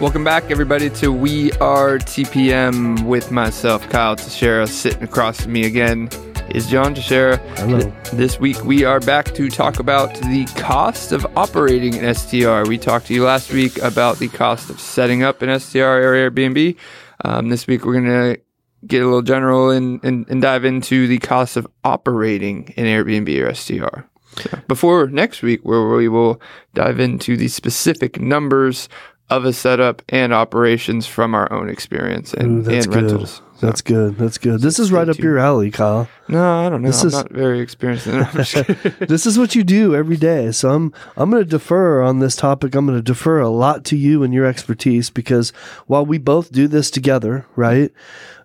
Welcome back, everybody, to We Are TPM with myself, Kyle Teixeira. Sitting across from me again is John Teixeira. Hello. This week, we are back to talk about the cost of operating an STR. We talked to you last week about the cost of setting up an STR or Airbnb. Um, this week, we're going to get a little general and, and, and dive into the cost of operating an Airbnb or STR. So before next week, where we will dive into the specific numbers of a setup and operations from our own experience and, Ooh, that's and good. rentals. So- That's good. That's good. This is right up your alley, Kyle. no, I don't know. This I'm is- not very experienced in it. I'm just this is what you do every day. So I'm I'm going to defer on this topic. I'm going to defer a lot to you and your expertise because while we both do this together, right?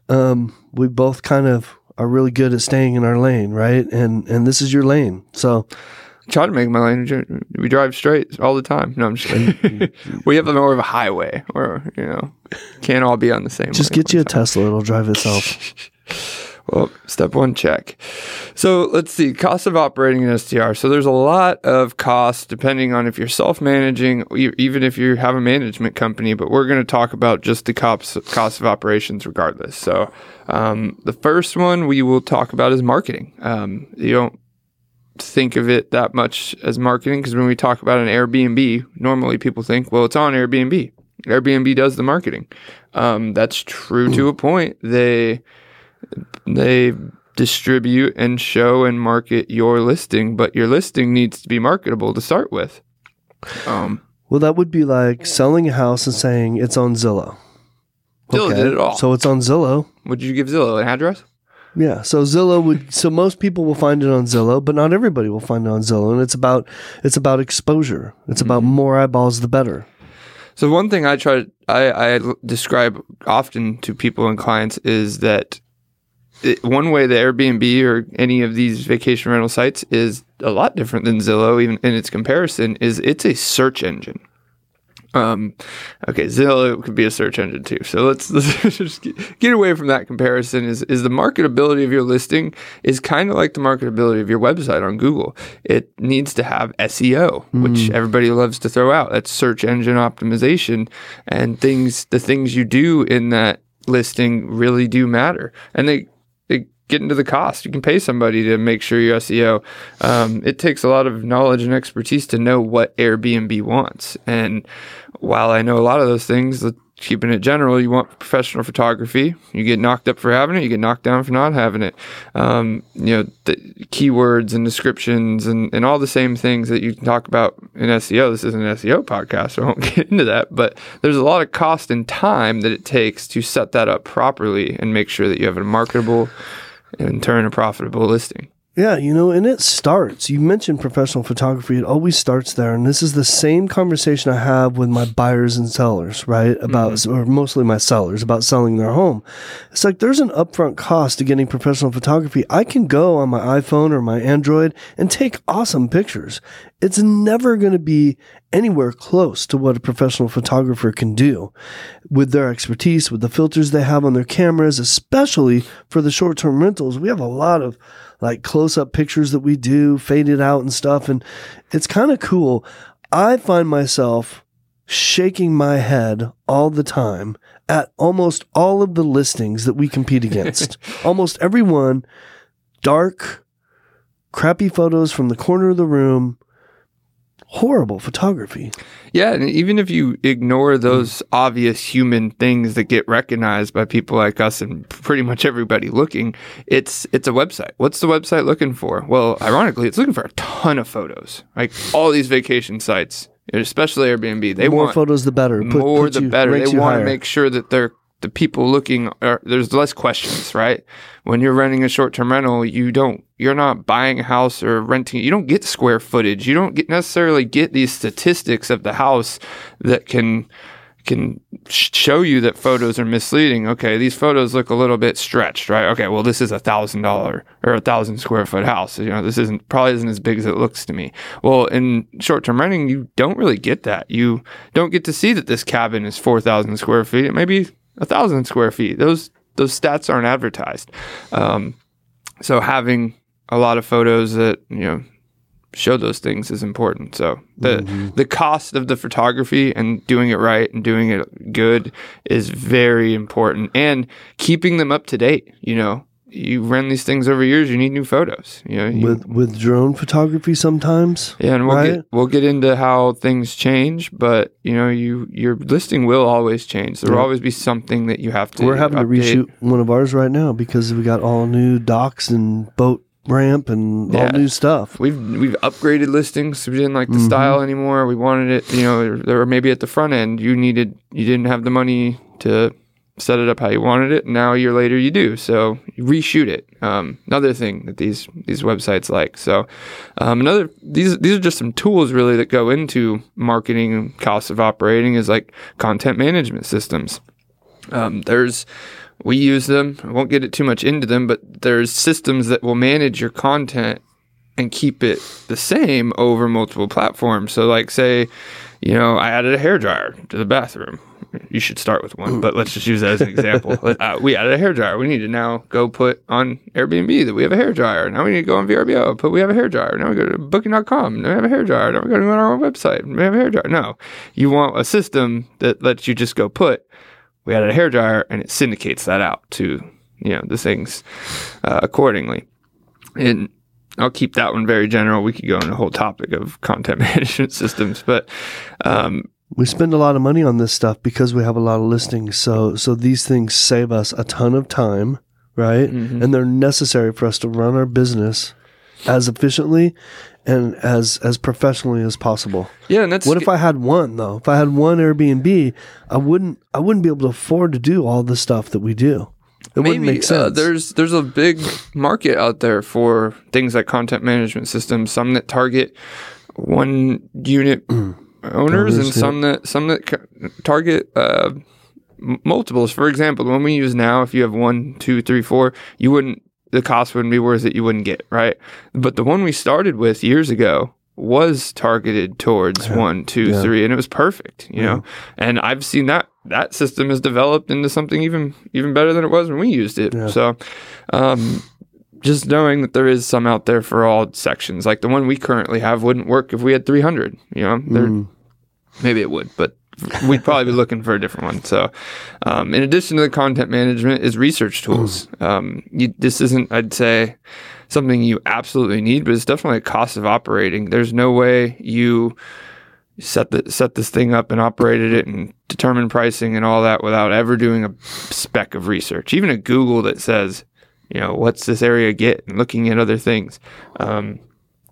Um, we both kind of are really good at staying in our lane, right? And and this is your lane. So Try to make my lane. We drive straight all the time. No, I'm just kidding. we have more of a highway, or you know, can't all be on the same. just get you a time. Tesla. It'll drive itself. Well, step one, check. So let's see, cost of operating an STR. So there's a lot of cost depending on if you're self-managing, even if you have a management company. But we're going to talk about just the cost cost of operations, regardless. So um, the first one we will talk about is marketing. Um, you don't think of it that much as marketing because when we talk about an Airbnb, normally people think, well, it's on Airbnb. Airbnb does the marketing. Um, that's true to a point. They they distribute and show and market your listing, but your listing needs to be marketable to start with. Um, Well, that would be like selling a house and saying it's on Zillow. Zillow did it all. So it's on Zillow. would you give Zillow an address? Yeah, so Zillow would so most people will find it on Zillow, but not everybody will find it on Zillow, and it's about it's about exposure. It's about Mm-hmm. more eyeballs, the better. So one thing I try I describe often to people and clients is that it, one way the Airbnb or any of these vacation rental sites is a lot different than Zillow, even in its comparison, is it's a search engine. Um, okay, Zillow could be a search engine too. So let's, let's just get, away from that comparison. Is is the marketability of your listing is kind of like the marketability of your website on Google. It needs to have SEO, which everybody loves to throw out. That's search engine optimization, and things. The things you do in that listing really do matter, and they get into the cost. You can pay somebody to make sure your SEO. Um, it takes a lot of knowledge and expertise to know what Airbnb wants. And while I know a lot of those things, keeping it general, you want professional photography. You get knocked up for having it. You get knocked down for not having it. Um, you know, the keywords and descriptions and, and all the same things that you can talk about in SEO. This isn't an SEO podcast, so I won't get into that. But there's a lot of cost and time that it takes to set that up properly and make sure that you have a marketable in turn a profitable listing. Yeah, you know, and it starts. You mentioned professional photography; it always starts there, and this is the same conversation I have with my buyers and sellers, right? About mm-hmm. or mostly my sellers about selling their home. It's like there's an upfront cost to getting professional photography. I can go on my iPhone or my Android and take awesome pictures. It's never going to be anywhere close to what a professional photographer can do with their expertise, with the filters they have on their cameras, especially for the short term rentals. We have a lot of like close up pictures that we do, faded out and stuff. And it's kind of cool. I find myself shaking my head all the time at almost all of the listings that we compete against. almost everyone, dark, crappy photos from the corner of the room, horrible photography. Yeah, and even if you ignore those obvious human things that get recognized by people like us and pretty much everybody looking, it's it's a website. What's the website looking for? Well, ironically, it's looking for a ton of photos. Like all these vacation sites, especially Airbnb, they more want more photos, the better. Put- more puts the better. They want to make sure that they're the people looking are there's less questions, right? When you're renting a short term rental, you don't you're not buying a house or renting you don't get square footage. You don't get necessarily get these statistics of the house that can can show you that photos are misleading. Okay, these photos look a little bit stretched, right? Okay, well, this is a thousand dollar or a thousand square foot house. You know, this isn't probably isn't as big as it looks to me. Well, in short term renting, you don't really get that. You don't get to see that this cabin is four thousand square feet. It may be a thousand square feet. Those those stats aren't advertised. Um, so having a lot of photos that you know show those things is important. So the the cost of the photography and doing it right and doing it good is very important, and keeping them up to date. You know, you run these things over years, you need new photos. You know, you, with with drone photography sometimes. yeah, and we'll right? get we'll get into how things change, but you know, you your listing will always change. There will always be something that you have to. We're having to reshoot one of ours right now because we got all new docks and boat ramp and all new stuff. We've we've upgraded listings. We didn't like the Mhm. style anymore. We wanted it, you know, there were maybe at the front end you needed you didn't have the money to set it up how you wanted it. Now a year later you do. So you reshoot it. Um, another thing that these these websites like. So um, another these these are just some tools really that go into marketing costs of operating is like content management systems. Um, there's we use them. I won't get it too much into them, but there's systems that will manage your content and keep it the same over multiple platforms. So, like, say, you know, I added a hair dryer to the bathroom. You should start with one, but let's just use that as an example. uh, we added a hair dryer. We need to now go put on Airbnb that we have a hair dryer. Now we need to go on VRBO, but we have a hair dryer. Now we go to booking.com. Now we have a hair dryer. Now we go to our own website. We have a hair dryer. No, you want a system that lets you just go put we added a hair dryer and it syndicates that out to you know the things uh, accordingly and i'll keep that one very general we could go on a whole topic of content management systems but um, We spend a lot of money on this stuff because we have a lot of listings. So so these things save us a ton of time, right? Mhm. And they're necessary for us to run our business as efficiently and as as professionally as possible. yeah and that's What if I had one though? If I had one Airbnb, I wouldn't I wouldn't be able to afford to do all the stuff that we do. It wouldn't make sense. Uh, there's there's a big market out there for things like content management systems. Some that target one unit owners, and some that some that target uh, multiples. For example, the one we use now, if you have one, two, three, four, you wouldn't the cost wouldn't be worth it. You wouldn't get right. But the one we started with years ago was targeted towards one, two, three, Yeah. and it was perfect. You know, and I've seen that that system has developed into something even even better than it was when we used it. Yeah. So, um, just knowing that there is some out there for all sections, like the one we currently have, wouldn't work if we had 300. You know, there, Mm. maybe it would, but we'd probably be looking for a different one. So, um, in addition to the content management, is research tools. Um, you, this isn't, I'd say, something you absolutely need, but it's definitely a cost of operating. There's no way you set the set this thing up and operated it and determine pricing and all that without ever doing a speck of research. Even a Google that says, you know, what's this area get and looking at other things. Um,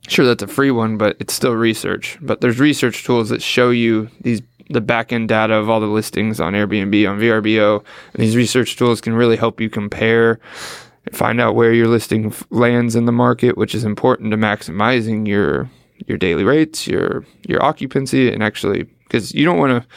sure, that's a free one, but it's still research. But there's research tools that show you these the back end data of all the listings on Airbnb on VRBO. And these research tools can really help you compare and find out where your listing lands in the market, which is important to maximizing your your daily rates, your your occupancy, and actually because you don't want to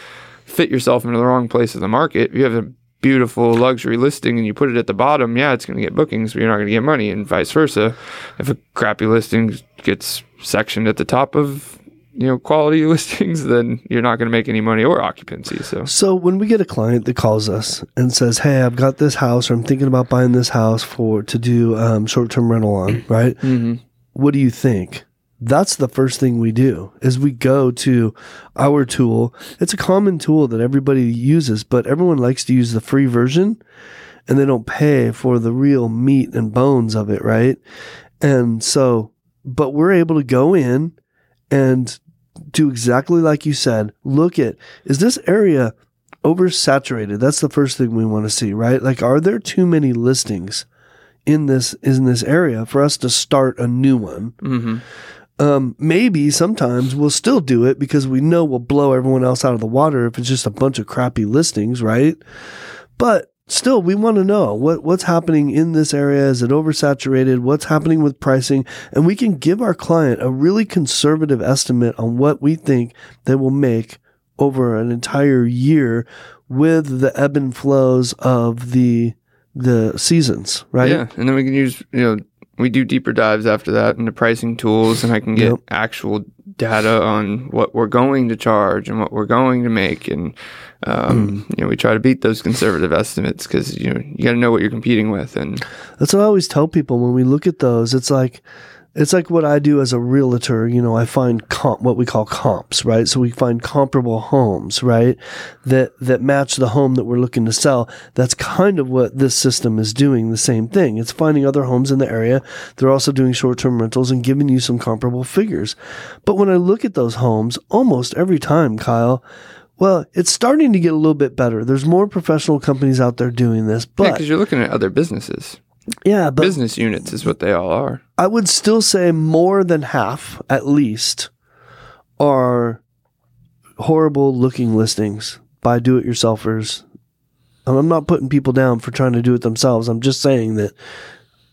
fit yourself into the wrong place of the market. You have a beautiful luxury listing and you put it at the bottom, yeah, it's going to get bookings, but you're not going to get money, and vice versa. If a crappy listing gets sectioned at the top of you know quality listings, then you're not going to make any money or occupancy. So So when we get a client that calls us and says, "Hey, I've got this house, or I'm thinking about buying this house for to do um, short-term rental on," right? Mhm. What do you think? That's the first thing we do is we go to our tool. It's a common tool that everybody uses, but everyone likes to use the free version and they don't pay for the real meat and bones of it, right? And so, but we're able to go in and do exactly like you said. Look at is this area oversaturated? That's the first thing we want to see, right? Like, are there too many listings in this in this area for us to start a new one? Mhm. Um, maybe sometimes we'll still do it because we know we'll blow everyone else out of the water if it's just a bunch of crappy listings, right? But still, we want to know what what's happening in this area. Is it oversaturated? What's happening with pricing? And we can give our client a really conservative estimate on what we think they will make over an entire year with the ebb and flows of the the seasons, right? Yeah, and then we can use you know we do deeper dives after that into pricing tools, and I can get Yep. actual data on what we're going to charge and what we're going to make, and um, you know we try to beat those conservative estimates because you know you got to know what you're competing with, and That's what I always tell people when we look at those. It's like It's like what I do as a realtor. You know, I find comp, what we call comps, right? So we find comparable homes, right? That, that match the home that we're looking to sell. That's kind of what this system is doing. The same thing. It's finding other homes in the area. They're also doing short term rentals and giving you some comparable figures. But when I look at those homes, almost every time, Kyle, well, it's starting to get a little bit better. There's more professional companies out there doing this, but because you're looking at other businesses. Yeah, but Business units is what they all are. I would still say more than half, at least, are horrible looking listings by do it yourselfers. I'm not putting people down for trying to do it themselves. I'm just saying that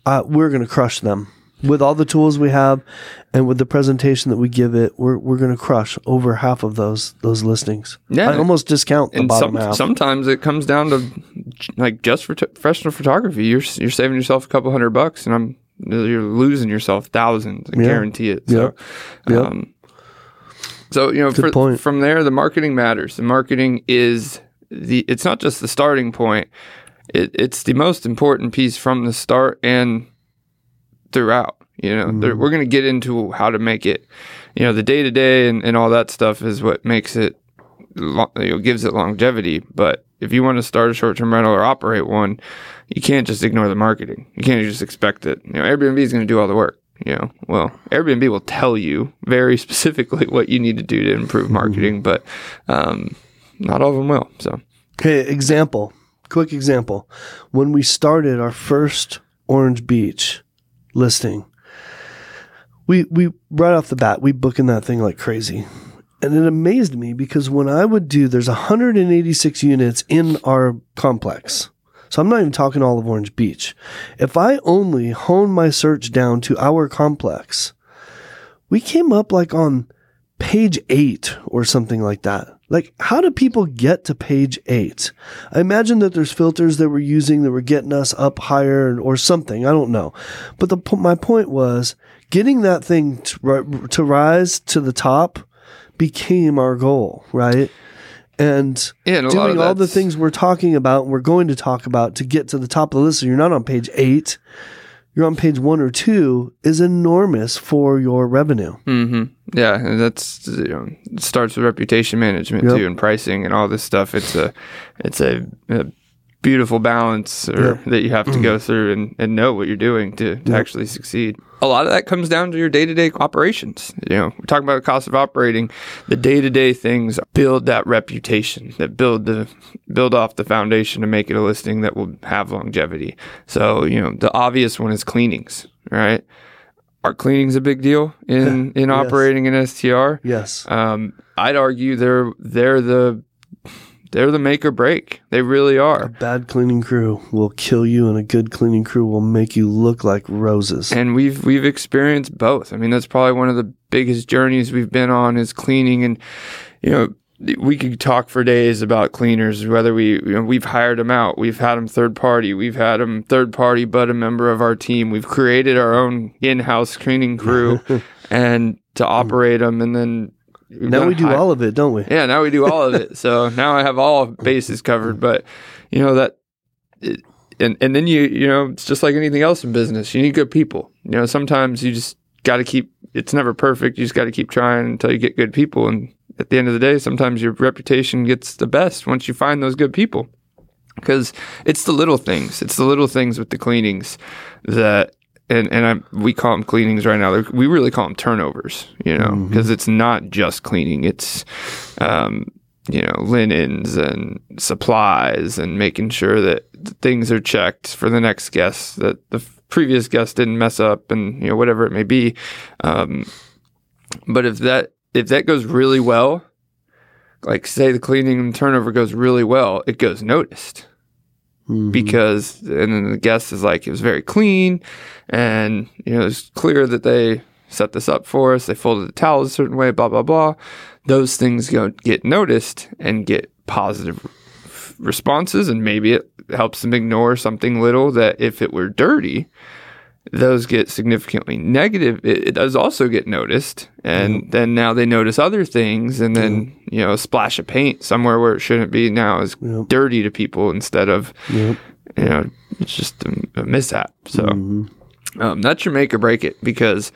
uh, we're going to crush them with all the tools we have and with the presentation that we give it. We're, we're going to crush over half of those those listings. Yeah. I almost discount the bottom some, half. sometimes it comes down to like just for t- professional photography. You're you're saving yourself a couple hundred bucks, and I'm you're losing yourself thousands. I Yeah. guarantee it. So, Yep. Yep. um, so you know, for, from there, the marketing matters. The marketing is the. It's not just the starting point. It, it's the most important piece from the start and throughout. You know, There- we're going to get into how to make it. You know, the day to day and and all that stuff is what makes it lo- you know, gives it longevity. But if you want to start a short term rental or operate one, you can't just ignore the marketing. You can't just expect that you know Airbnb is going to do all the work. You know, well, Airbnb will tell you very specifically what you need to do to improve marketing, but um, not all of them will. So Okay, example. Quick example. When we started our first Orange Beach listing, we we right off the bat we booking that thing like crazy. And it amazed me because when I would do there's 186 units in our complex. So I'm not even talking all of Orange Beach. If I only hone my search down to our complex, we came up like on page eight or something like that. Like, how do people get to page eight? I imagine that there's filters that we're using that were getting us up higher or something. I don't know. But the, my point was getting that thing to, to rise to the top became our goal, right? And and doing all the things we're talking about, we're going to talk about to get to the top of the list. So you're not on page eight, you're on page one or two, is enormous for your revenue. hmm Yeah, and that's you know it starts with reputation management Yep. too, and pricing and all this stuff. It's a it's a, a beautiful balance or, Yep. that you have to go through and, and know what you're doing to, to actually succeed. A lot of that comes down to your day to day operations. You know, we're talking about the cost of operating. The day to day things build that reputation, that build the build off the foundation to make it a listing that will have longevity. So you know, the obvious one is cleanings, right? Are cleanings a big deal in in Yes. operating an STR? Yes. Um, I'd argue they're they're the they're the make or break. They really are. A bad cleaning crew will kill you, and a good cleaning crew will make you look like roses. And we've we've experienced both. I mean, that's probably one of the biggest journeys we've been on is cleaning. And you know, we could talk for days about cleaners. Whether we you know, we've hired them out, we've had them third party, we've had them third party, but a member of our team. We've created our own in house cleaning crew, and to operate them, and then now we do hi- all of it, don't we? Yeah, now we do all of it. So now I have all bases covered. But you know that, it, and and then you you know it's just like anything else in business. You need good people. You know sometimes you just got to keep. It's never perfect. You just got to keep trying until you get good people. And at the end of the day, sometimes your reputation gets the best once you find those good people. Because it's the little things. It's the little things with the cleanings that and and I, we call them cleanings right now. We really call them turnovers, you know, because it's not just cleaning. It's um, you know linens and supplies and making sure that things are checked for the next guest that the previous guest didn't mess up and you know whatever it may be. Um, but if that if that goes really well, like say the cleaning and turnover goes really well, it goes noticed Mhm. because and then the guest is like it was very clean and you know it's clear that they set this up for us they folded the towels a certain way blah blah blah those things go get noticed and get positive responses and maybe it helps them ignore something little that if it were dirty those get significantly negative it, it does also get noticed and then now they notice other things and then you know a splash of paint somewhere where it shouldn't be now is Yep. dirty to people instead of you know, it's just a, a mishap. So, Mhm. Um, that's your make or break it because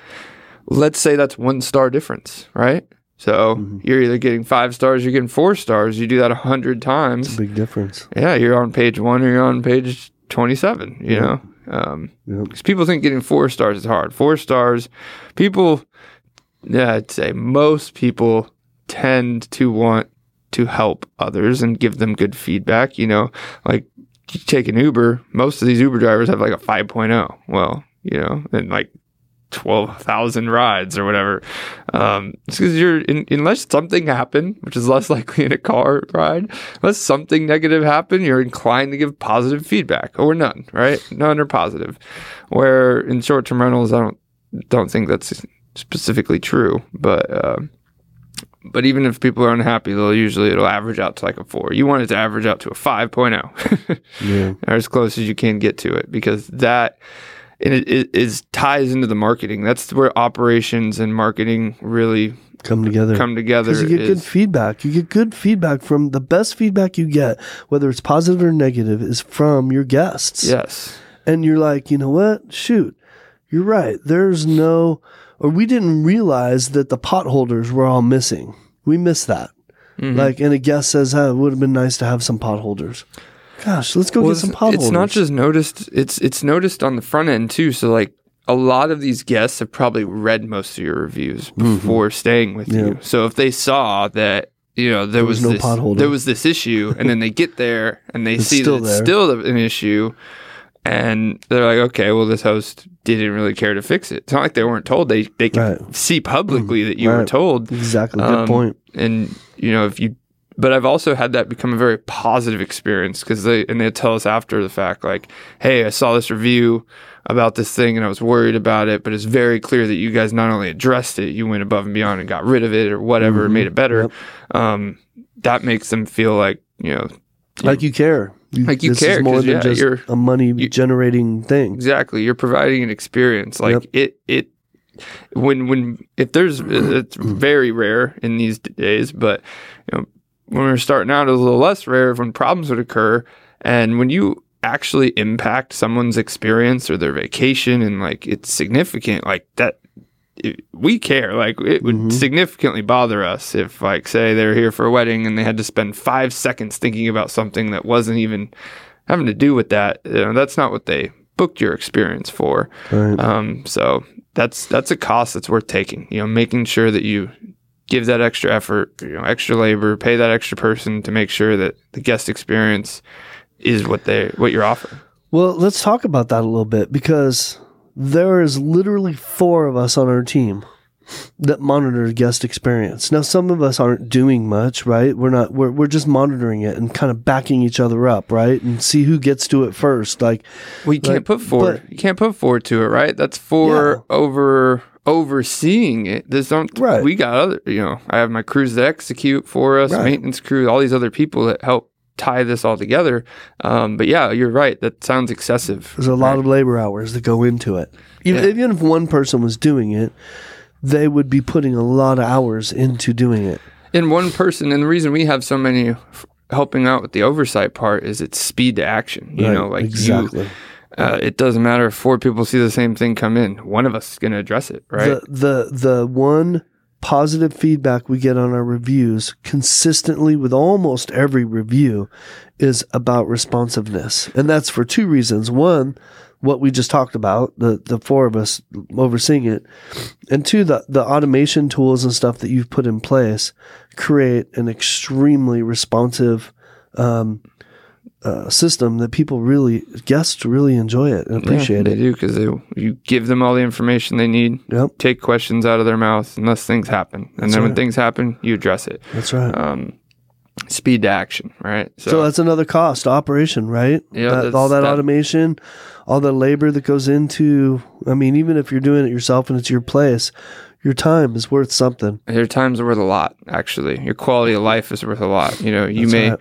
let's say that's one star difference, right? So Mm-hmm. you're either getting five stars, you're getting four stars. You do that a hundred times. Big difference. Yeah, you're on page one or you're on page 27, you know? Um, Yep. because people think getting four stars is hard. Four stars, people, yeah, I'd say most people tend to want to help others and give them good feedback. You know, like you take an Uber, most of these Uber drivers have like a 5.0. Well, you know, and like 12,000 rides or whatever. Um, because you're, in, unless something happened, which is less likely in a car ride, unless something negative happened, you're inclined to give positive feedback or none, right? None or positive. Where in short term rentals, I don't, don't think that's specifically true, but, uh, but even if people are unhappy, they'll usually it'll average out to like a four. You want it to average out to a 5.0 Yeah. or as close as you can get to it because that and it, it is ties into the marketing. That's where operations and marketing really Come together. come together. Because you get good feedback. You get good feedback from the best feedback you get, whether it's positive or negative, is from your guests. yes, And you're like, you know what? Shoot, you're right. There's no, or we didn't realize that the potholders were all missing. We missed that. Mm-hmm. Like, and a guest says, oh, it would have been nice to have some potholders. Gosh, let's go Well, get some it's, potholders. it's not just noticed. It's it's noticed on the front end too. So like a lot of these guests have probably read most of your reviews before staying with Mm-hmm. Yeah. you. So if they saw that. You know, there, was was, no this, potholder. there was this issue, and then they get there and they It's see still that it's still an issue, and they're like, okay, well, this host didn't really care to fix it. It's not like they weren't told. They they can Right. see publicly that you were Right. told. exactly. Good Um, point. And you know, if you, but I've also had that become a very positive experience because they and they tell us after the fact, like, hey, I saw this review about this thing and I was worried about it, but it's very clear that you guys not only addressed it, you went above and beyond and got rid of it or whatever, and made it better. Yep. Um, that makes them feel like you know Like you care. Like you this care, Is more than yeah, just you're- a money generating thing. Exactly. You're providing an experience. Like Yep. it, it, when, when, if there's, it's very rare in these days, but, you know, when we we're starting out, it was a little less rare when problems would occur. And when you actually impact someone's experience or their vacation and like it's significant, like that, it, we care. Like it would Mhm. significantly bother us if, like, say they're here for a wedding and they had to spend five seconds thinking about something that wasn't even having to do with that. You know, that's not what they booked your experience for. Right. Um, so that's that's a cost that's worth taking. You know, making sure that you give that extra effort, you know, extra labor, pay that extra person to make sure that the guest experience is what they what you're offering. Well, let's talk about that a little bit because there is literally four of us on our team that monitor guest experience. Now, some of us aren't doing much, right? We're not. We're we're just monitoring it and kind of backing each other up, right? And see who gets to it first. Like, Well, can't Like, put forward. but- you can't put forward to it, right? That's for over overseeing it. There's don't. Right. We got other. You know, I have my crews that execute for us, Right. maintenance crew, all these other people that help tie this all together. Um, but yeah, you're right. That sounds excessive. there's a lot of labor hours that go into it. Even, Yeah. even if one person was doing it, they would be putting a lot of hours into doing it. in one person and the reason we have so many f- helping out with the oversight part is it's speed to action you Right, know like exactly. you uh, it doesn't matter if four people see the same thing come in one of us is going to address it right The the the one positive feedback we get on our reviews consistently with almost every review is about responsiveness. And that's for two reasons. One, what we just talked about, the the four of us overseeing it. And two, the the automation tools and stuff that you've put in place create an extremely responsive um, uh, system that people really guests really enjoy it and appreciate yeah, it. they do because they you give them all the information they need Yep, take questions out of their mouth unless things happen and That's then when things happen you address it that's right. um, speed to action right So, that's another cost operation, right? Yeah, That- all that, that- automation, all the labor that goes into. I mean, even if you're doing it yourself and it's your place, your time is worth something. Your time's worth a lot, actually. Your quality of life is worth a lot. You know, you That's may right.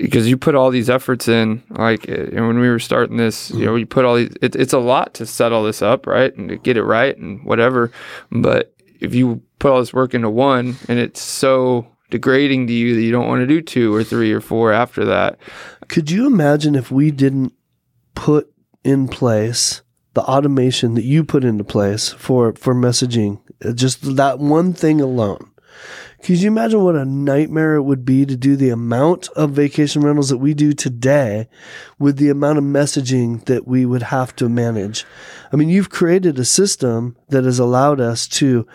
Because you put all these efforts in. Like eh, you know, when we were starting this, you know, you put all these. It, it's a lot to set all this up, right, and to get it right and whatever. But if you put all this work into one, and it's so degrading to you that you don't want to do two or three or four after that. Could you imagine if we didn't put in place the automation that you put into place for for messaging, just that one thing alone. Could you imagine what a nightmare it would be to do the amount of vacation rentals that we do today with the amount of messaging that we would have to manage? I mean, you've created a system that has allowed us to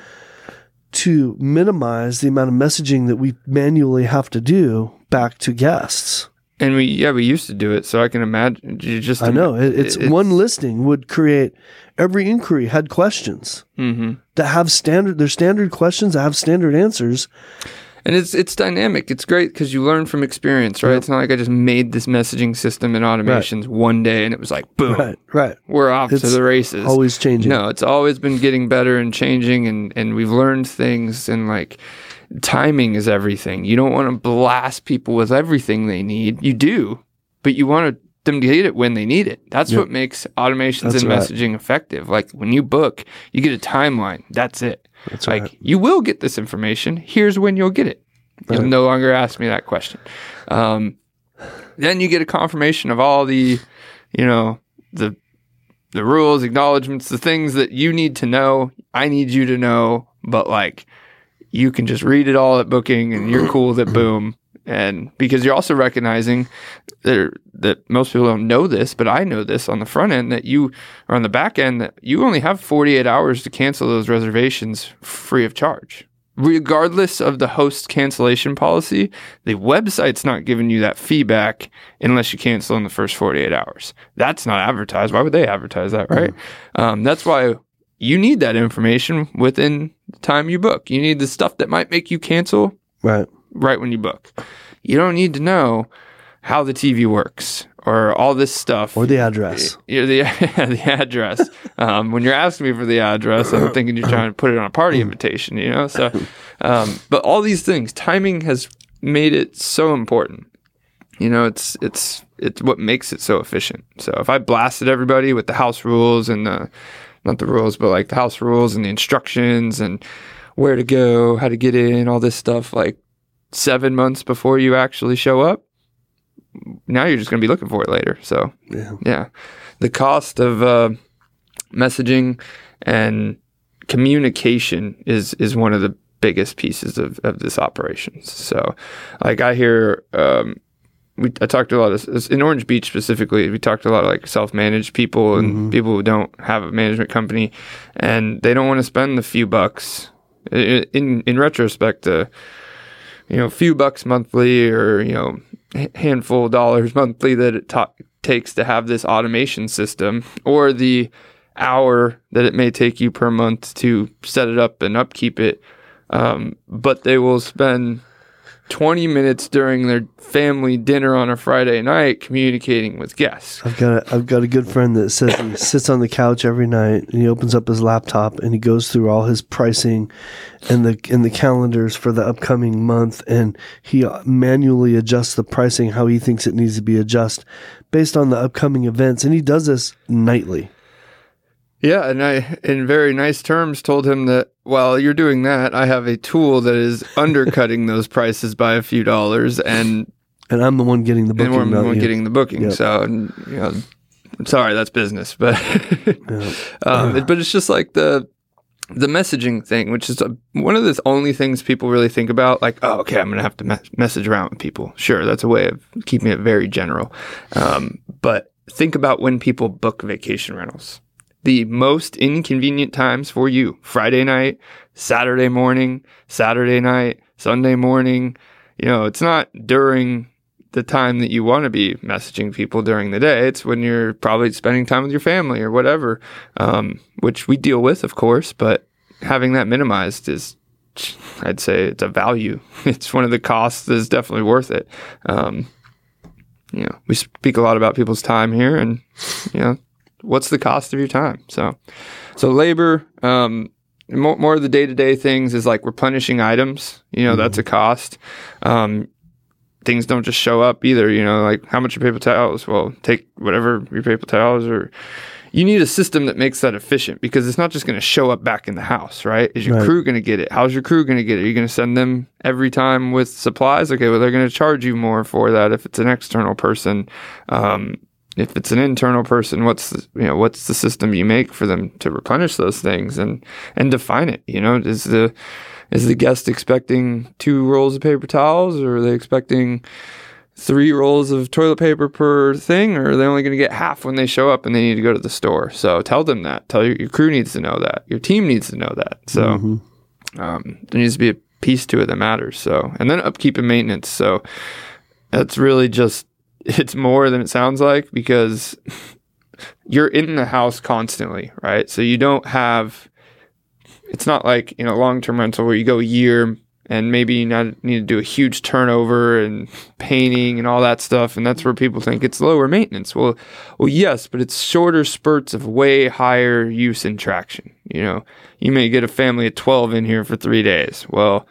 to minimize the amount of messaging that we manually have to do back to guests. And we, yeah, we used to do it. So I can imagine you just, I know it, it's, it's- one listing would create every inquiry had questions Mhm. that have standard. They're standard questions that have standard answers. And it's, it's dynamic. It's great because you learn from experience, right? Yep. It's not like I just made this messaging system and automations one day and it was like, boom, Right, right. we're off to the races. Always changing. No, it's always been getting better and changing, and and we've learned things. And like, timing is everything. You don't want to blast people with everything they need. You do, but you want them to get it when they need it. That's Yep. what makes automations That's and right. messaging effective. Like when you book, you get a timeline. That's it. That's like right. you will get this information. Here's when you'll get it. You'll no longer ask me that question. Um, then you get a confirmation of all the, you know, the the rules, acknowledgments, the things that you need to know. I need you to know, but like you can just read it all at booking and you're cool with it. Boom. And because you're also recognizing that, that most people don't know this, but I know this on the front end that you or on the back end that you only have 48 hours to cancel those reservations free of charge. Regardless of the host cancellation policy, the website's not giving you that feedback unless you cancel in the first 48 hours. That's not advertised. Why would they advertise that, right? Um, that's why you need that information within the time you book. You need the stuff that might make you cancel Right. right when you book. You don't need to know how the TV works or all this stuff. Or the address. Yeah, the the address. Um, when you're asking me for the address, I'm thinking you're trying to put it on a party invitation, you know. So, um, but all these things, timing has made it so important. You know, it's it's it's what makes it so efficient. So if I blasted everybody with the house rules and the not the rules, but like the house rules and the instructions and where to go, how to get in, all this stuff, like seven months before you actually show up, now you're just going to be looking for it later. So Yeah. yeah. The cost of uh, messaging and communication is is one of the biggest pieces of, of this operations. So, like I hear, um, we I talked to a lot of in Orange Beach specifically. We talked to a lot of like self managed people and people who don't have a management company, and they don't want to spend the few bucks. In in retrospect, uh, you know, few bucks monthly or you know, a handful of dollars monthly that it ta- takes to have this automation system, or the hour that it may take you per month to set it up and upkeep it. Um, but they will spend 20 minutes during their family dinner on a Friday night communicating with guests. I've got a, I've got a good friend that says he sits on the couch every night and he opens up his laptop and he goes through all his pricing and the and the calendars for the upcoming month and he uh, manually adjusts the pricing how he thinks it needs to be adjusted based on the upcoming events and he does this nightly. Yeah, and I, in very nice terms, told him that while you're doing that, I have a tool that is undercutting those prices by a few dollars, and And I'm the one getting the and booking. we're the one you. getting the booking. Yep. So, and, you know, sorry, that's business, but Yeah. um, it- but it's just like the the messaging thing, which is a, one of the only things people really think about. Like, oh, okay, I'm gonna have to me- message around with people. Sure, that's a way of keeping it very general. Um, but think about when people book vacation rentals. The most inconvenient times for you: Friday night, Saturday morning, Saturday night, Sunday morning. You know, it's not during the time that you want to be messaging people during the day. It's when you're probably spending time with your family or whatever, um, which we deal with, of course, but having that minimized is, I'd say, it's a value. It's one of the costs that's definitely worth it. Um, you know, we speak a lot about people's time here, and you know, what's the cost of your time? So, so labor, um, more, more of the day to day things is like replenishing items. You know, that's a cost. Um, things don't just show up either. You know, like how much your paper towels? Well, take whatever your paper towels or. You need a system that makes that efficient because it's not just going to show up back in the house, right? Is your Right. crew going to get it? How's your crew going to get it? Are you going to send them every time with supplies? Okay, well, they're going to charge you more for that if it's an external person. Um, if it's an internal person, what's the, you know what's the system you make for them to replenish those things and and define it? You know, is the is the guest expecting two rolls of paper towels, or are they expecting three rolls of toilet paper per thing, or are they only going to get half when they show up and they need to go to the store? So tell them that. Tell your, your crew needs to know that. Your team needs to know that. So Mm-hmm. um, there needs to be a piece to it that matters. So and then upkeep and maintenance. So that's really just it's more than it sounds like because you're in the house constantly, right? So you don't have it's not like you know long term rental where you go a year and maybe you not need to do a huge turnover and painting and all that stuff, and that's where people think it's lower maintenance. Well, well, yes, but it's shorter spurts of way higher use and traction. You know, you may get a family of twelve in here for three days. Well,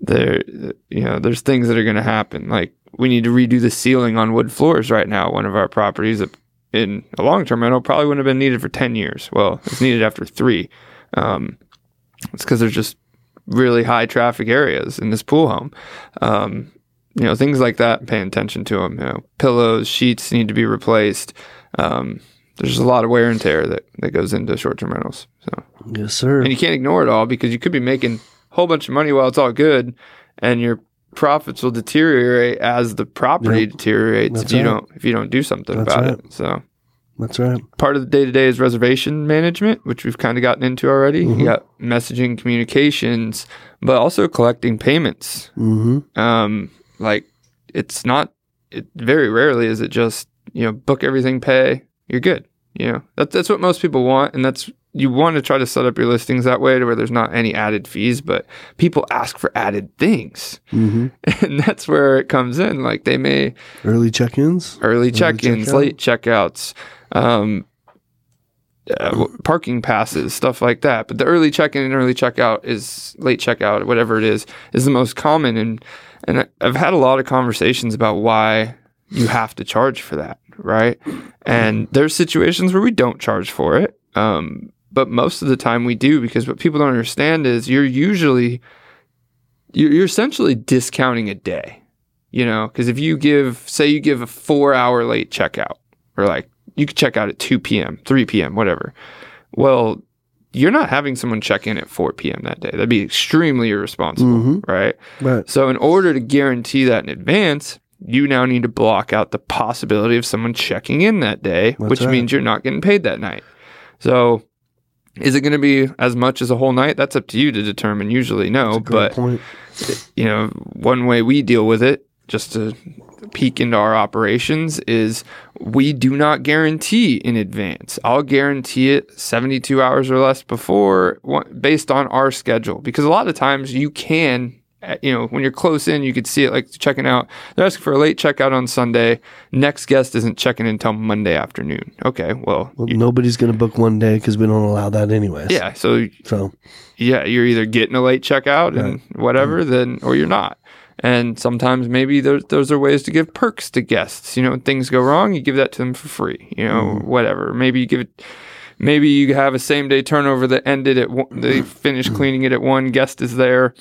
there, you know, there's things that are going to happen. Like we need to redo the sealing on wood floors right now. One of our properties that in a long term rental probably wouldn't have been needed for ten years. Well, it's needed after three. Um, it's because there's just really high traffic areas in this pool home. Um, you know, things like that, paying attention to them. You know, pillows, sheets need to be replaced. Um, there's a lot of wear and tear that, that goes into short term rentals. So, Yes, sir. and you can't ignore it all because you could be making a whole bunch of money while it's all good, and your profits will deteriorate as the property Yep. deteriorates That's if you right. don't if you don't do something That's about right. it. So That's right. part of the day to day is reservation management, which we've kind of gotten into already. Mm-hmm. You got messaging, communications, but also collecting payments. Mm-hmm. Um, like it's not. It very rarely is it just you know book everything, pay, you're good. You know that's that's what most people want, and that's you want to try to set up your listings that way to where there's not any added fees, but people ask for added things, Mm-hmm. and that's where it comes in. Like they may Early check-ins. early check-ins, checkout. late checkouts, um, uh, parking passes, stuff like that. But the early check-in and early checkout is late checkout, whatever it is, is the most common. And and I've had a lot of conversations about why you have to charge for that, right? And there's situations where we don't charge for it, um, but most of the time we do because what people don't understand is you're usually you're, you're essentially discounting a day you know because if you give say you give a four hour late checkout or like you could check out at 2 p.m 3 p.m whatever well you're not having someone check in at 4 p.m that day that'd be extremely irresponsible Mhm. right Right. so in order to guarantee that in advance you now need to block out the possibility of someone checking in that day That's which right. means you're not getting paid that night so is it going to be as much as a whole night that's up to you to determine usually no but point. you know, one way we deal with it, just to peek into our operations, is we do not guarantee in advance. I'll guarantee it 72 hours or less before based on our schedule. Because a lot of times you can, Uh, you know, when you're close in, you could see it like checking out. They're asking for a late checkout on Sunday. Next guest isn't checking in until Monday afternoon. Okay, well, Well, you- nobody's going to book one day because we don't allow that anyways. yeah, so So yeah, you're either getting a late checkout and whatever, then or you're not. And sometimes maybe those those are ways to give perks to guests. You know, when things go wrong, you give that to them for free. You know, mm-hmm. whatever. Maybe you give it. Maybe you have a same day turnover that ended at one, they finish mm-hmm. cleaning it at one. Guest is there.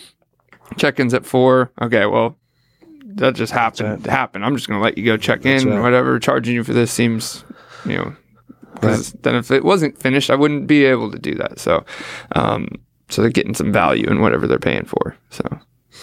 Check-ins at four. Okay, well, that just happened. Happened. I'm just going to let you go check in. right. Whatever. Charging you for this seems, you know, 'cause then if it wasn't finished, I wouldn't be able to do that. So, um, so they're getting some value in whatever they're paying for. So,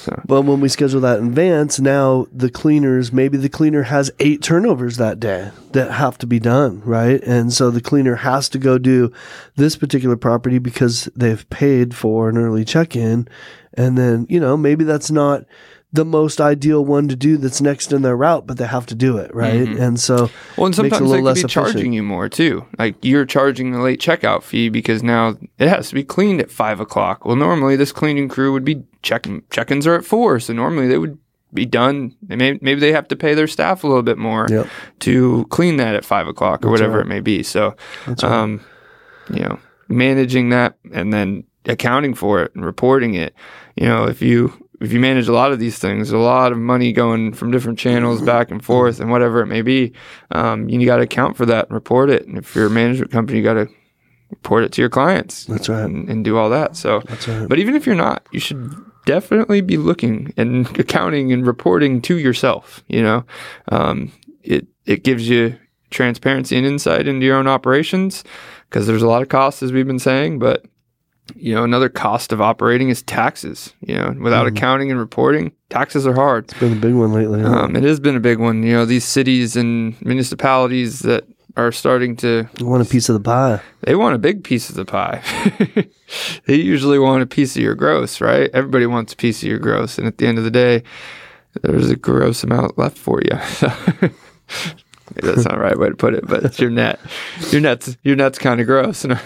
so But when we schedule that in advance, now the cleaners, maybe the cleaner has eight turnovers that day that have to be done, right? And so the cleaner has to go do this particular property because they've paid for an early check in. And then, you know, maybe that's not the most ideal one to do that's next in their route, but they have to do it, right? And so, well, and makes sometimes they little could be efficient. charging you more too. Like you're charging the late checkout fee because now it has to be cleaned at five o'clock. Well, normally this cleaning crew would be checking check-ins are at four, so normally they would be done. They may, maybe they have to pay their staff a little bit more Yep. to clean that at five o'clock or whatever it may be. So, um, you know, managing that and then accounting for it and reporting it. You know, if you if you manage a lot of these things, a lot of money going from different channels back and forth and whatever it may be, um, you got to account for that and report it. And if you're a management company, you got to report it to your clients. That's right. And, and do all that. So, That's right. but even if you're not, you should definitely be looking and accounting and reporting to yourself. You know, um, it it gives you transparency and insight into your own operations because there's a lot of costs as we've been saying, but you know, another cost of operating is taxes. You know, without Mhm. accounting and reporting, taxes are hard. It's been a big one lately. huh? Um, it has been a big one. You know, these cities and municipalities that are starting to you want a piece of the pie. they want a big piece of the pie. they usually want a piece of your gross, right? Everybody wants a piece of your gross, and at the end of the day, there's a gross amount left for you. That's not the right way to put it, but it's your net. Your net's your net's kind of gross.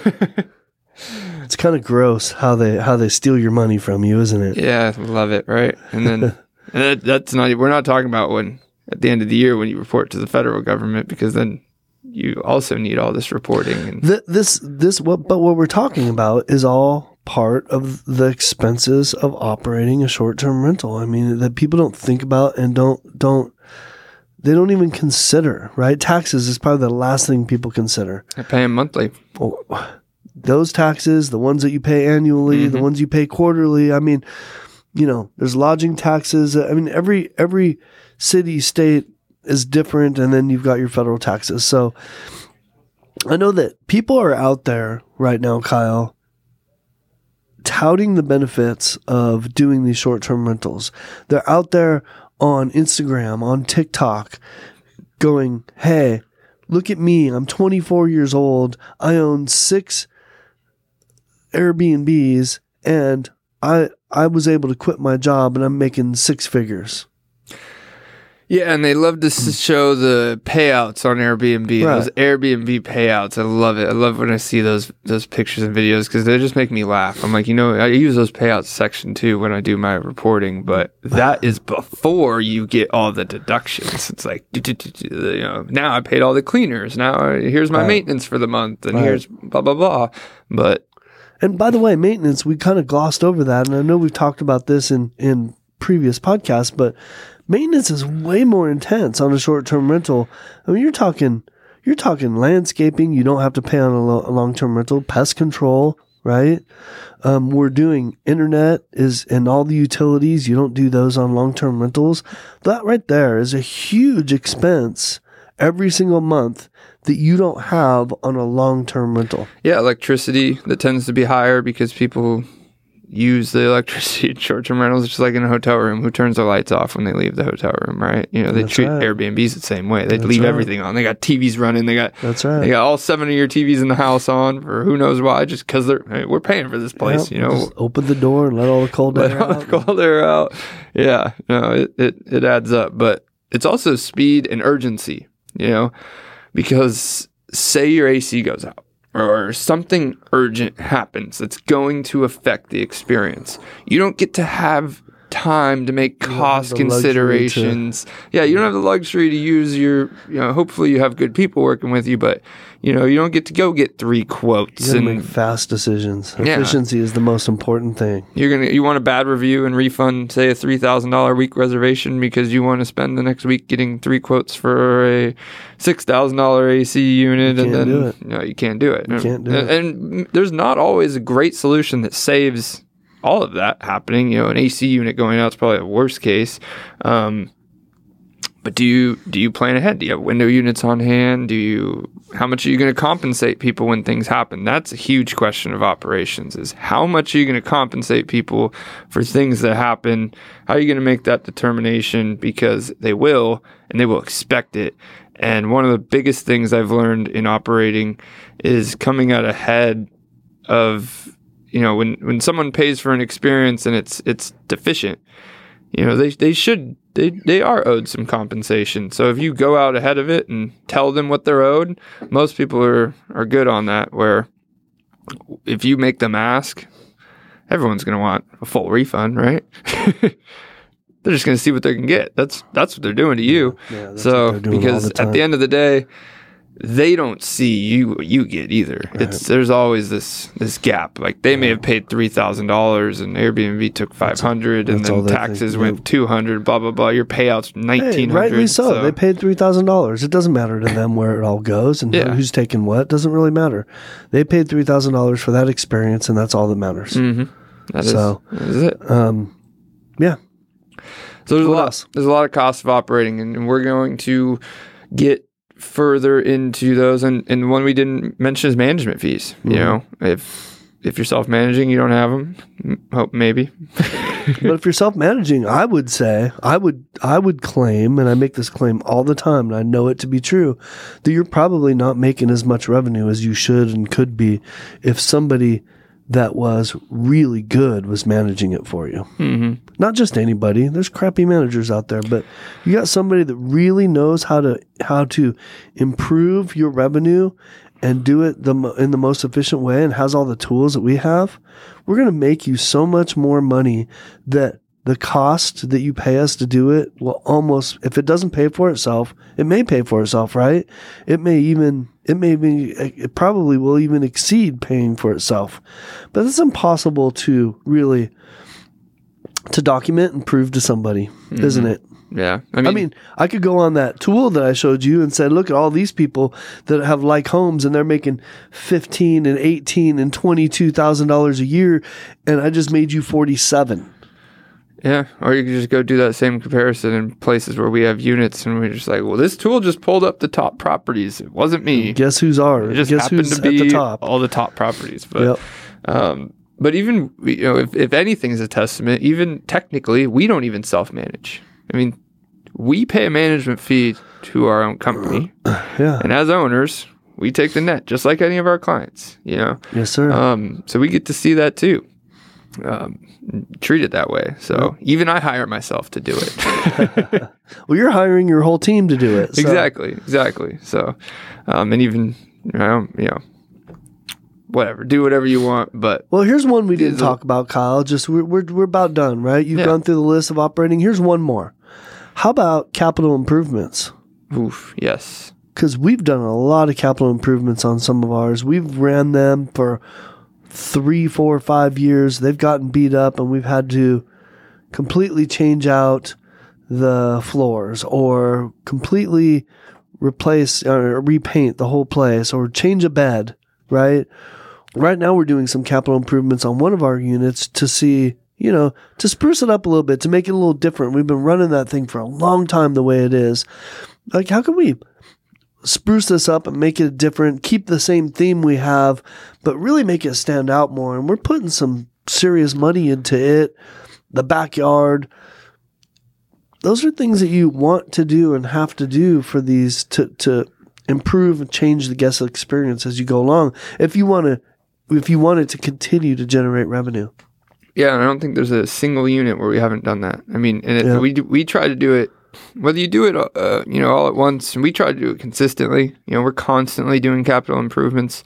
It's kind of gross how they how they steal your money from you, isn't it? yeah, love it, right? And then and that, that's not. We're not talking about when at the end of the year when you report to the federal government because then you also need all this reporting and Th- this this what but what we're talking about is all part of the expenses of operating a short-term rental. I mean that people don't think about and don't don't they don't even consider, right? Taxes is probably the last thing people consider. I pay them monthly. Well, those taxes, the ones that you pay annually, the Mhm. ones you pay quarterly. I mean, you know, there's lodging taxes. I mean, every every city, state is different, and then you've got your federal taxes. So I know that people are out there right now, Kyle, touting the benefits of doing these short term rentals. They're out there on Instagram, on TikTok, going, hey, look at me. I'm 24 years old. I own six Airbnbs and I I was able to quit my job and I'm making six figures. Yeah, and they love to s- show the payouts on Airbnb. Right. Those Airbnb payouts, I love it. I love when I see those those pictures and videos because they just make me laugh. I'm like, you know, I use those payouts section too when I do my reporting, but that is before you get all the deductions. It's like, you know, now I paid all the cleaners. Now here's my Right. maintenance for the month, and Right. here's blah blah blah. But And by the way, maintenance, we kind of glossed over that. And I know we've talked about this in, in previous podcasts, but maintenance is way more intense on a short term rental. I mean, you're talking, you're talking landscaping. You don't have to pay on a, lo- a long term rental, pest control, right? Um, we're doing internet is and all the utilities. You don't do those on long term rentals. That right there is a huge expense every single month that you don't have on a long term rental. yeah, electricity that tends to be higher because people use the electricity in short-term rentals just like in a hotel room who turns their lights off when they leave the hotel room right you know they That's treat right. airbnbs the same way they That's leave right. everything on they got tvs running they got That's right. they got all seven of your tvs in the house on for who knows why just because they're hey, we're paying for this place Yep, you know just open the door and let all the cold let air all out. the cold air out yeah no it, it it adds up but it's also speed and urgency you know because say your AC goes out or something urgent happens that's going to affect the experience. You don't get to have time to make cost luxury to- considerations. Yeah, you don't have the luxury to use your, you know, hopefully you have good people working with you, but you know, you don't get to go get three quotes You and make fast decisions. Yeah. Efficiency is the most important thing. you're gonna you want a bad review and refund say a three thousand dollar week reservation because you want to spend the next week getting three quotes for a six thousand dollar AC unit and then do it. no you can't do it You can't do and, it. and there's not always a great solution that saves all of that happening you know an AC unit going out is probably the worst case um, but do you do you plan ahead? Do you have window units on hand? Do you how much are you going to compensate people when things happen? That's a huge question of operations is how much are you going to compensate people for things that happen? How are you going to make that determination because they will and they will expect it. And one of the biggest things I've learned in operating is coming out ahead of you know when when someone pays for an experience and it's it's deficient you know they they should they they are owed some compensation. So if you go out ahead of it and tell them what they're owed, most people are are good on that. Where if you make them ask, everyone's going to want a full refund, right? they're just going to see what they can get. That's that's what they're doing to you. Yeah, that's so because at the end of the day, they don't see you what you get either. It's there's always this this gap. Like they may have paid three thousand dollars and Airbnb took five hundred, and then taxes went two hundred. Blah blah blah. Your payouts Hey, nineteen hundred. rightly so. They paid three thousand dollars. It doesn't matter to them where it all goes and Yeah. who's taking what. Doesn't really matter. They paid three thousand dollars for that experience, and that's all that matters. hmm That is, So- that is it. Um, yeah, So there's a lot. else? There's a lot of cost of operating, and, and we're going to get further into those, and, and one we didn't mention is management fees. You mm-hmm. know, if if you're self managing, you don't have them. Hope maybe. but if you're self-managing, I would say, I would, I would claim, and I make this claim all the time, and I know it to be true, that you're probably not making as much revenue as you should and could be if somebody that was really good was managing it for you. hmm Not just anybody. There's crappy managers out there, but you got somebody that really knows how to how to improve your revenue and do it the in the most efficient way and has all the tools that we have. We're going to make you so much more money that the cost that you pay us to do it will almost if it doesn't pay for itself, it may pay for itself, right? It may even it may be it probably will even exceed paying for itself. But it's impossible to really to document and prove to somebody, mm-hmm. isn't it? Yeah. I mean, I mean, I could go on that tool that I showed you and said, look at all these people that have like homes and they're making fifteen and eighteen and twenty two thousand dollars a year, and I just made you forty seven. Yeah. Or you could just go do that same comparison in places where we have units, and we're just like, well, this tool just pulled up the top properties. It wasn't me. Guess who's ours? It just Guess happened who's to be at the top? all the top properties. But Yep. um, but even you know, if if anything is a testament, even technically, we don't even self manage. I mean, we pay a management fee to our own company, Yeah. and as owners, we take the net just like any of our clients. You know, Yes, sir. um, so we get to see that too. Um, treat it that way. So even I hire myself to do it. well, you're hiring your whole team to do it. so- exactly, exactly. So, um, and even you know, you know, whatever, do whatever you want, but Well, here's one we didn't talk about, Kyle. Just we're, we're, we're about done, right? You've Yeah. gone through the list of operating. Here's one more. How about capital improvements? oof, yes, because we've done a lot of capital improvements on some of ours. We've ran them for three, four, five years. They've gotten beat up, and we've had to completely change out the floors or completely replace or repaint the whole place or change a bed, right? Right now, we're doing some capital improvements on one of our units to see, you know, to spruce it up a little bit, to make it a little different. We've been running that thing for a long time the way it is. Like, how can we spruce this up and make it different, keep the same theme we have, but really make it stand out more? And we're putting some serious money into it, the backyard. Those are things that you want to do and have to do for these to, to improve and change the guest experience as you go along. If you want to, if you want it to continue to generate revenue. yeah. I don't think there's a single unit where we haven't done that. I mean, and it, Yeah. we we try to do it. Whether you do it, uh, you know, all at once, and we try to do it consistently. You know, we're constantly doing capital improvements.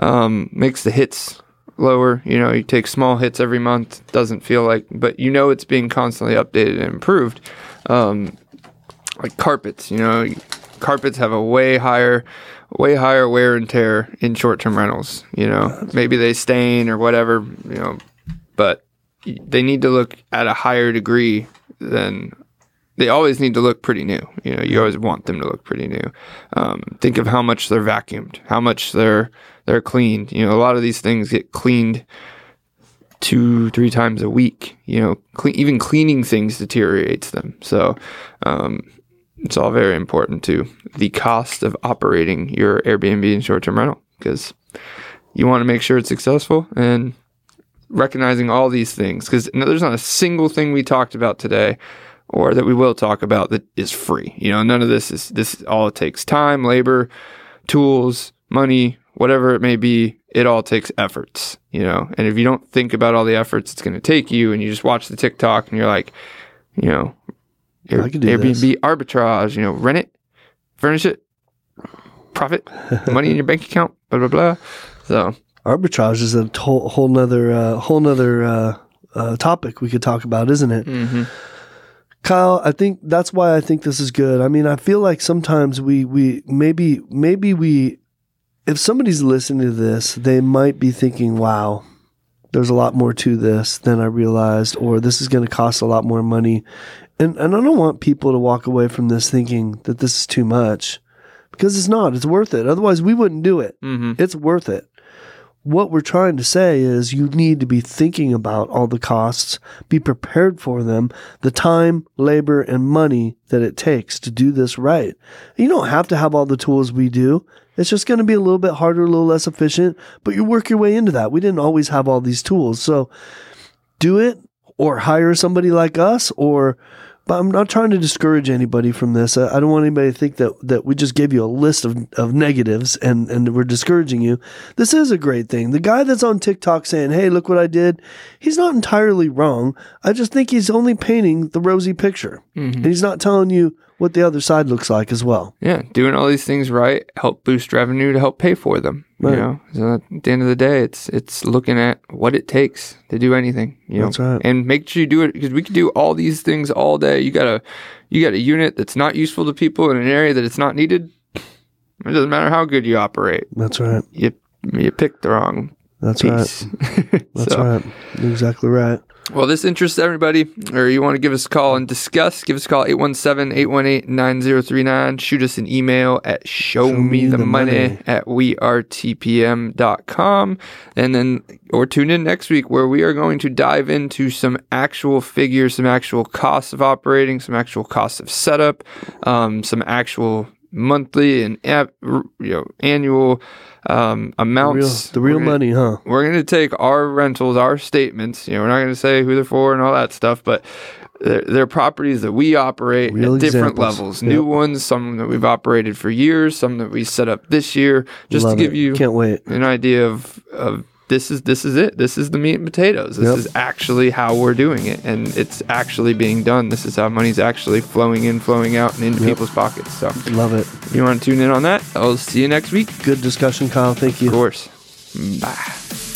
Um, makes the hits lower. You know, you take small hits every month. Doesn't feel like, but you know, it's being constantly updated and improved. Um, like carpets, you know, carpets have a way higher, way higher wear and tear in short-term rentals. You know, maybe they stain or whatever. You know, but they need to look at a higher degree than they always need to look pretty new. You know, you always want them to look pretty new. Um, think of how much they're vacuumed, how much they're they're cleaned. You know, a lot of these things get cleaned two, three times a week. You know, cle- even cleaning things deteriorates them. So um, it's all very important to the cost of operating your Airbnb and short-term rental because you want to make sure it's successful and recognizing all these things because there's not a single thing we talked about today or that we will talk about that is free. You know, none of this is this all it takes time, labor, tools, money, whatever it may be. It all takes efforts, you know. And if you don't think about all the efforts it's going to take you, and you just watch the TikTok and you're like, you know, Air- I could do Airbnb this. arbitrage, you know, rent it, furnish it, profit, money in your bank account, blah blah blah. So Arbitrage is a whole, whole nother, uh, whole nother uh, uh, topic we could talk about, isn't it? mhm. Kyle, I think that's why I think this is good. I mean, I feel like sometimes we we maybe maybe we if somebody's listening to this, they might be thinking, "Wow, there's a lot more to this than I realized," or "This is going to cost a lot more money." And and I don't want people to walk away from this thinking that this is too much because it's not. It's worth it. Otherwise, we wouldn't do it. Mhm. It's worth it. What we're trying to say is you need to be thinking about all the costs, be prepared for them, the time, labor, and money that it takes to do this right. You don't have to have all the tools we do. It's just going to be a little bit harder, a little less efficient, but you work your way into that. We didn't always have all these tools. So do it or hire somebody like us or but I'm not trying to discourage anybody from this. I, I don't want anybody to think that, that we just gave you a list of, of negatives and, and we're discouraging you. This is a great thing. The guy that's on TikTok saying, Hey, look what I did. He's not entirely wrong. I just think he's only painting the rosy picture mm-hmm. and he's not telling you what the other side looks like as well. Yeah, doing all these things right help boost revenue to help pay for them. Right. You know, so at the end of the day, it's it's looking at what it takes to do anything. You That's know, right. and make sure you do it because we can do all these things all day. You got a you got a unit that's not useful to people in an area that it's not needed. It doesn't matter how good you operate. That's right. You you picked the wrong That's right. That's So- right. You're exactly right. Well, this interests everybody, or you want to give us a call and discuss, give us a call 817-818-9039. Shoot us an email at show, me, the, money, money. at wearetpm.com. And then, or tune in next week where we are going to dive into some actual figures, some actual costs of operating, some actual costs of setup, um, some actual monthly and ap- you know annual um, The real, amounts. the real gonna- money, huh? we're going to take our rentals, our statements. You know, we're not going to say who they're for and all that stuff, but they're, they're properties that we operate Real at different examples. levels. New ones, some that we've operated for years, some that we set up this year, just Love to give it. you Can't wait. an idea of, of this is this is it. This is the meat and potatoes. This Yep. is actually how we're doing it, and it's actually being done. This is how money's actually flowing in, flowing out, and into Yep. people's pockets. So, Love it. if you want to tune in on that, I'll see you next week. Good discussion, Kyle. Thank you. Of course. Bye.